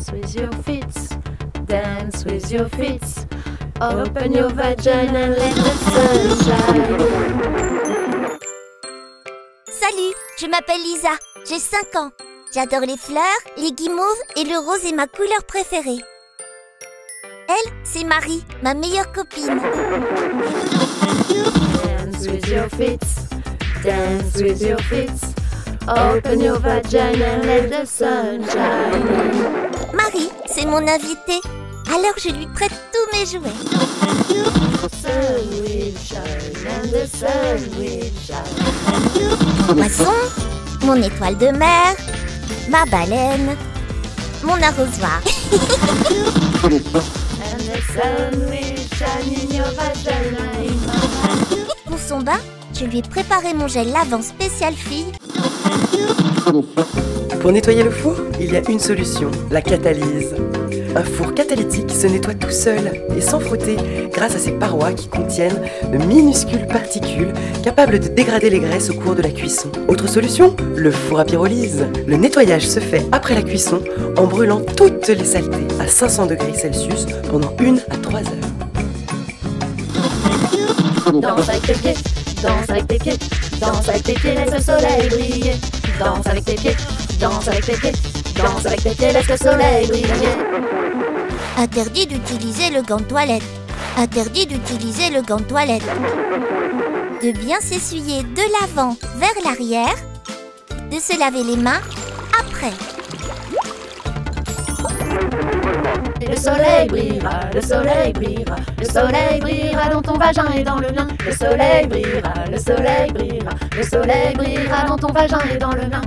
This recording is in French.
Dance with your feet, dance with your feet. Open your vagina and let the sun shine. Salut, je m'appelle Lisa, j'ai 5 ans. J'adore les fleurs, les guimauves et le rose est ma couleur préférée. Elle, c'est Marie, ma meilleure copine. Dance with your feet, dance with your feet. Open your vagina and let the sun shine. Mon invitée. Alors je lui prête tous mes jouets. Mon poisson, mon étoile de mer, ma baleine, mon arrosoir. Pour son bain, je lui ai préparé mon gel lavant spécial fille. Pour nettoyer le four, il y a une solution, la catalyse. Un four catalytique se nettoie tout seul et sans frotter grâce à ses parois qui contiennent de minuscules particules capables de dégrader les graisses au cours de la cuisson. Autre solution, le four à pyrolyse. Le nettoyage se fait après la cuisson en brûlant toutes les saletés à 500 degrés Celsius pendant 1 à 3 heures. Danse avec tes danse avec tes laisse le soleil briller. Danse avec tes danse avec tes danse avec tes pieds, laisse le soleil briller. Interdit d'utiliser le gant de toilette. Interdit d'utiliser le gant de toilette. De bien s'essuyer de l'avant vers l'arrière. De se laver les mains après. Le soleil brillera, le soleil brillera, le soleil brillera dans ton vagin et dans le mien. Le soleil brillera, le soleil brillera, le soleil brillera dans ton vagin et dans le mien.